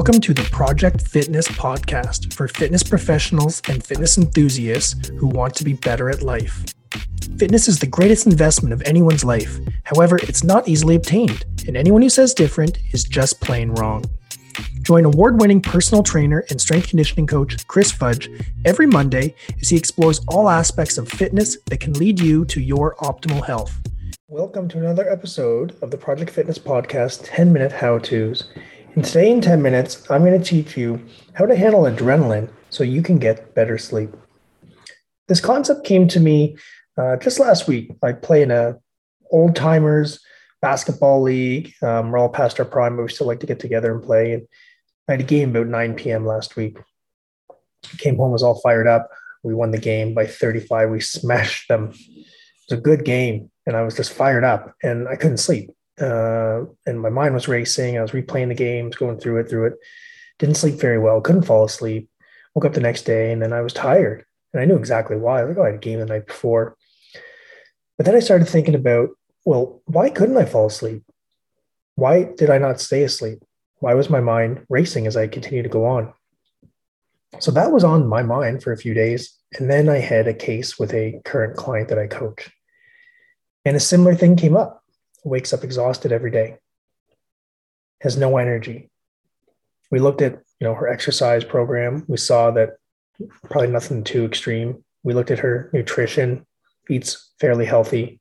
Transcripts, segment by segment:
Welcome to the Project Fitness podcast for fitness professionals and fitness enthusiasts who want to be better at life. Fitness is the greatest investment of anyone's life. However, it's not easily obtained, and anyone who says different is just plain wrong. Join award winning personal trainer and strength conditioning coach Chris Fudge every Monday as he explores all aspects of fitness that can lead you to your optimal health. Welcome to another episode of the Project Fitness Podcast 10 Minute How To's. And today, in 10 minutes, I'm going to teach you how to handle adrenaline so you can get better sleep. This concept came to me uh, just last week. I play in a old timers basketball league. Um, we're all past our prime, but we still like to get together and play. And I had a game about 9 p.m. last week. Came home, was all fired up. We won the game by 35. We smashed them. It was a good game, and I was just fired up, and I couldn't sleep uh, and my mind was racing. I was replaying the games, going through it, through it. Didn't sleep very well. Couldn't fall asleep. Woke up the next day, and then I was tired, and I knew exactly why. I like, oh, I had a game the night before. But then I started thinking about, well, why couldn't I fall asleep? Why did I not stay asleep? Why was my mind racing as I continued to go on? So that was on my mind for a few days. And then I had a case with a current client that I coach. And a similar thing came up wakes up exhausted every day, has no energy. We looked at, you know, her exercise program. We saw that probably nothing too extreme. We looked at her nutrition, eats fairly healthy,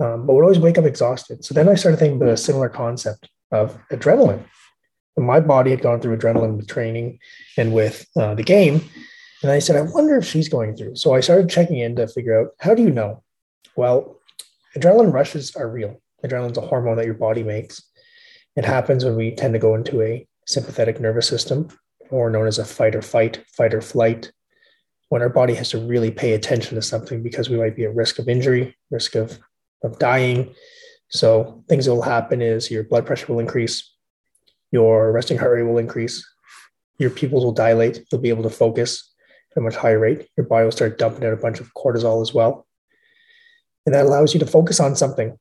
um, but would always wake up exhausted. So then I started thinking about a similar concept of adrenaline. And my body had gone through adrenaline with training and with uh, the game. And I said, I wonder if she's going through. So I started checking in to figure out how do you know? Well, adrenaline rushes are real. Adrenaline's a hormone that your body makes. It happens when we tend to go into a sympathetic nervous system, or known as a fight or fight, fight or flight, when our body has to really pay attention to something because we might be at risk of injury, risk of, of dying. So things that will happen is your blood pressure will increase, your resting heart rate will increase, your pupils will dilate, you'll be able to focus at a much higher rate. Your body will start dumping out a bunch of cortisol as well. And that allows you to focus on something.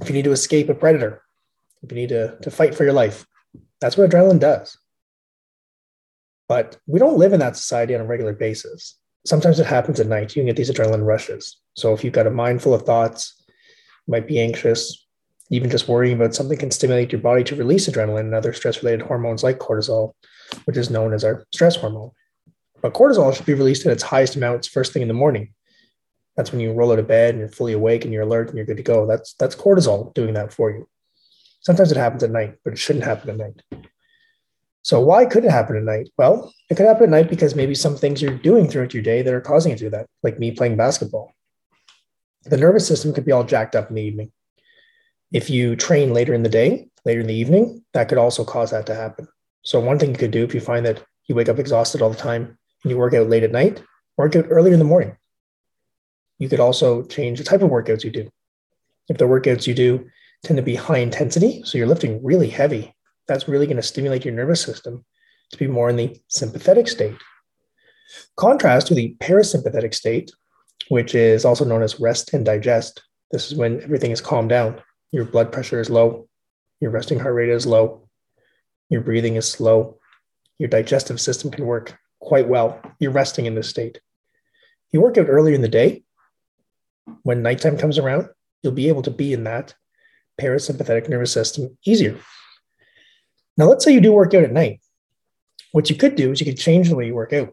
If you need to escape a predator, if you need to, to fight for your life, that's what adrenaline does. But we don't live in that society on a regular basis. Sometimes it happens at night. You can get these adrenaline rushes. So if you've got a mind full of thoughts, you might be anxious, even just worrying about something can stimulate your body to release adrenaline and other stress related hormones like cortisol, which is known as our stress hormone. But cortisol should be released at its highest amounts first thing in the morning that's when you roll out of bed and you're fully awake and you're alert and you're good to go. That's that's cortisol doing that for you. Sometimes it happens at night, but it shouldn't happen at night. So why could it happen at night? Well, it could happen at night because maybe some things you're doing throughout your day that are causing it to do that, like me playing basketball. The nervous system could be all jacked up in the evening. If you train later in the day, later in the evening, that could also cause that to happen. So one thing you could do if you find that you wake up exhausted all the time and you work out late at night, work out earlier in the morning you could also change the type of workouts you do. If the workouts you do tend to be high intensity, so you're lifting really heavy, that's really going to stimulate your nervous system to be more in the sympathetic state. Contrast to the parasympathetic state, which is also known as rest and digest. This is when everything is calmed down. Your blood pressure is low, your resting heart rate is low, your breathing is slow, your digestive system can work quite well. You're resting in this state. You work out earlier in the day, when nighttime comes around, you'll be able to be in that parasympathetic nervous system easier. Now, let's say you do work out at night. What you could do is you could change the way you work out.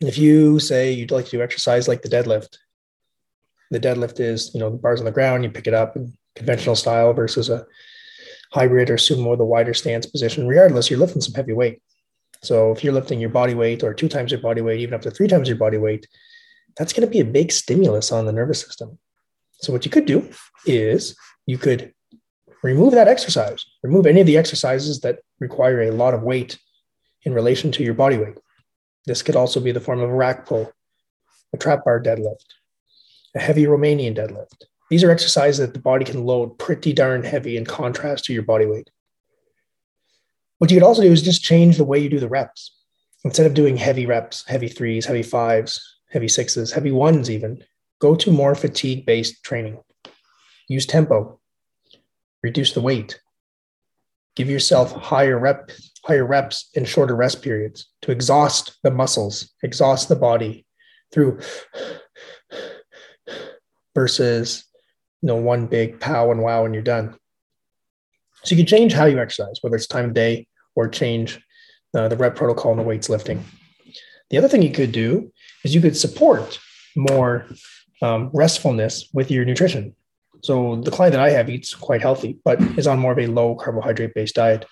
If you say you'd like to do exercise like the deadlift, the deadlift is, you know, the bars on the ground, you pick it up in conventional style versus a hybrid or sumo, the wider stance position. Regardless, you're lifting some heavy weight. So if you're lifting your body weight or two times your body weight, even up to three times your body weight, that's going to be a big stimulus on the nervous system. So, what you could do is you could remove that exercise, remove any of the exercises that require a lot of weight in relation to your body weight. This could also be the form of a rack pull, a trap bar deadlift, a heavy Romanian deadlift. These are exercises that the body can load pretty darn heavy in contrast to your body weight. What you could also do is just change the way you do the reps. Instead of doing heavy reps, heavy threes, heavy fives, heavy sixes, heavy ones, even. Go to more fatigue based training. Use tempo, reduce the weight, Give yourself higher rep, higher reps and shorter rest periods to exhaust the muscles, exhaust the body through versus you know one big pow and wow and you're done. So you can change how you exercise, whether it's time of day or change uh, the rep protocol and the weights lifting. The other thing you could do is you could support more um, restfulness with your nutrition. So the client that I have eats quite healthy, but is on more of a low carbohydrate based diet,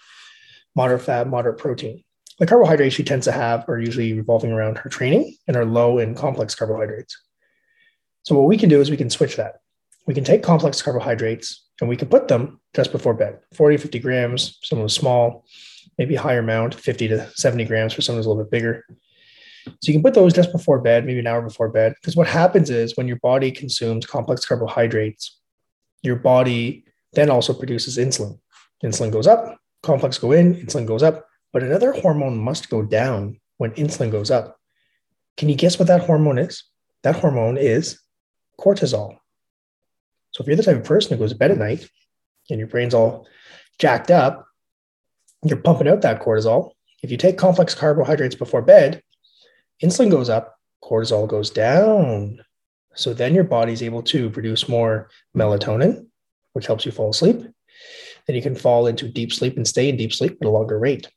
moderate fat, moderate protein. The carbohydrates she tends to have are usually revolving around her training and are low in complex carbohydrates. So what we can do is we can switch that. We can take complex carbohydrates and we can put them just before bed 40 50 grams some of them small maybe higher amount 50 to 70 grams for someone who's a little bit bigger so you can put those just before bed maybe an hour before bed because what happens is when your body consumes complex carbohydrates your body then also produces insulin. Insulin goes up complex go in insulin goes up but another hormone must go down when insulin goes up. Can you guess what that hormone is? That hormone is cortisol. So if you're the type of person who goes to bed at night and your brain's all jacked up, you're pumping out that cortisol. If you take complex carbohydrates before bed, insulin goes up, cortisol goes down. So then your body's able to produce more melatonin, which helps you fall asleep. Then you can fall into deep sleep and stay in deep sleep at a longer rate.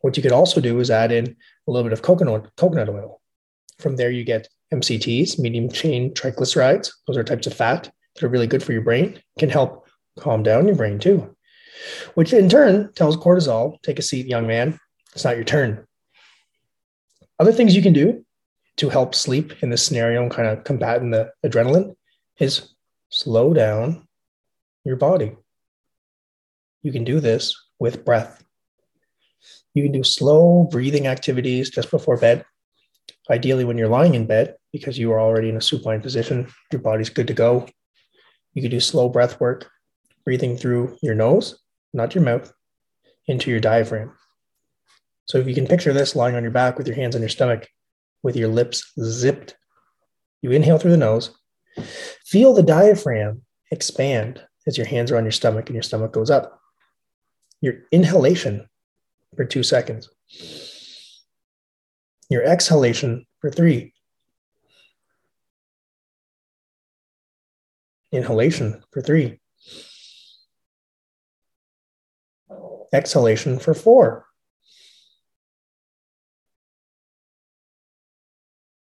What you could also do is add in a little bit of coconut, coconut oil. From there, you get MCTs, medium chain triglycerides. Those are types of fat that are really good for your brain can help calm down your brain too, which in turn tells cortisol, take a seat, young man. It's not your turn. Other things you can do to help sleep in this scenario and kind of combating the adrenaline is slow down your body. You can do this with breath. You can do slow breathing activities just before bed. Ideally, when you're lying in bed, because you are already in a supine position, your body's good to go. You can do slow breath work, breathing through your nose, not your mouth, into your diaphragm. So if you can picture this lying on your back with your hands on your stomach, with your lips zipped, you inhale through the nose, feel the diaphragm expand as your hands are on your stomach and your stomach goes up. Your inhalation for two seconds. Your exhalation for three. Inhalation for three. Exhalation for four.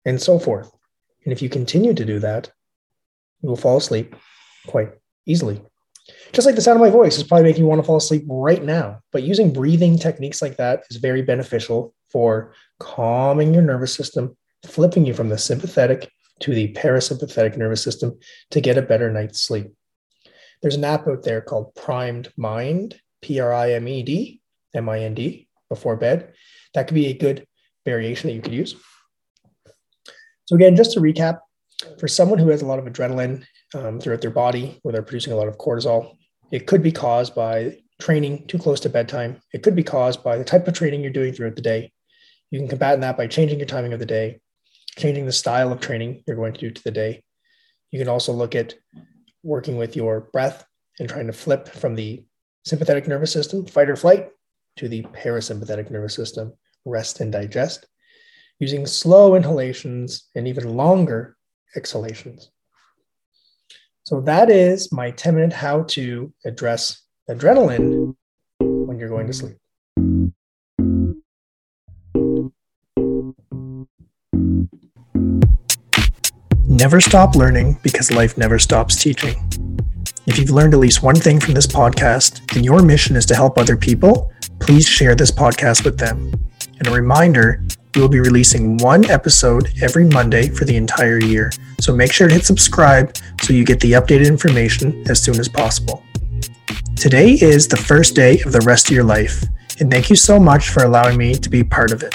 And so forth. And if you continue to do that, you will fall asleep quite easily. Just like the sound of my voice is probably making you want to fall asleep right now. But using breathing techniques like that is very beneficial for calming your nervous system, flipping you from the sympathetic to the parasympathetic nervous system to get a better night's sleep. There's an app out there called Primed Mind, P R I M E D, M I N D, before bed. That could be a good variation that you could use. So, again, just to recap, for someone who has a lot of adrenaline um, throughout their body, where they're producing a lot of cortisol, it could be caused by training too close to bedtime. It could be caused by the type of training you're doing throughout the day. You can combat that by changing your timing of the day, changing the style of training you're going to do to the day. You can also look at working with your breath and trying to flip from the sympathetic nervous system, fight or flight, to the parasympathetic nervous system, rest and digest, using slow inhalations and even longer exhalations. So that is my 10 minute how to address adrenaline when you're going to sleep. Never stop learning because life never stops teaching. If you've learned at least one thing from this podcast and your mission is to help other people, please share this podcast with them. And a reminder, we will be releasing one episode every Monday for the entire year. So make sure to hit subscribe so you get the updated information as soon as possible. Today is the first day of the rest of your life, and thank you so much for allowing me to be part of it.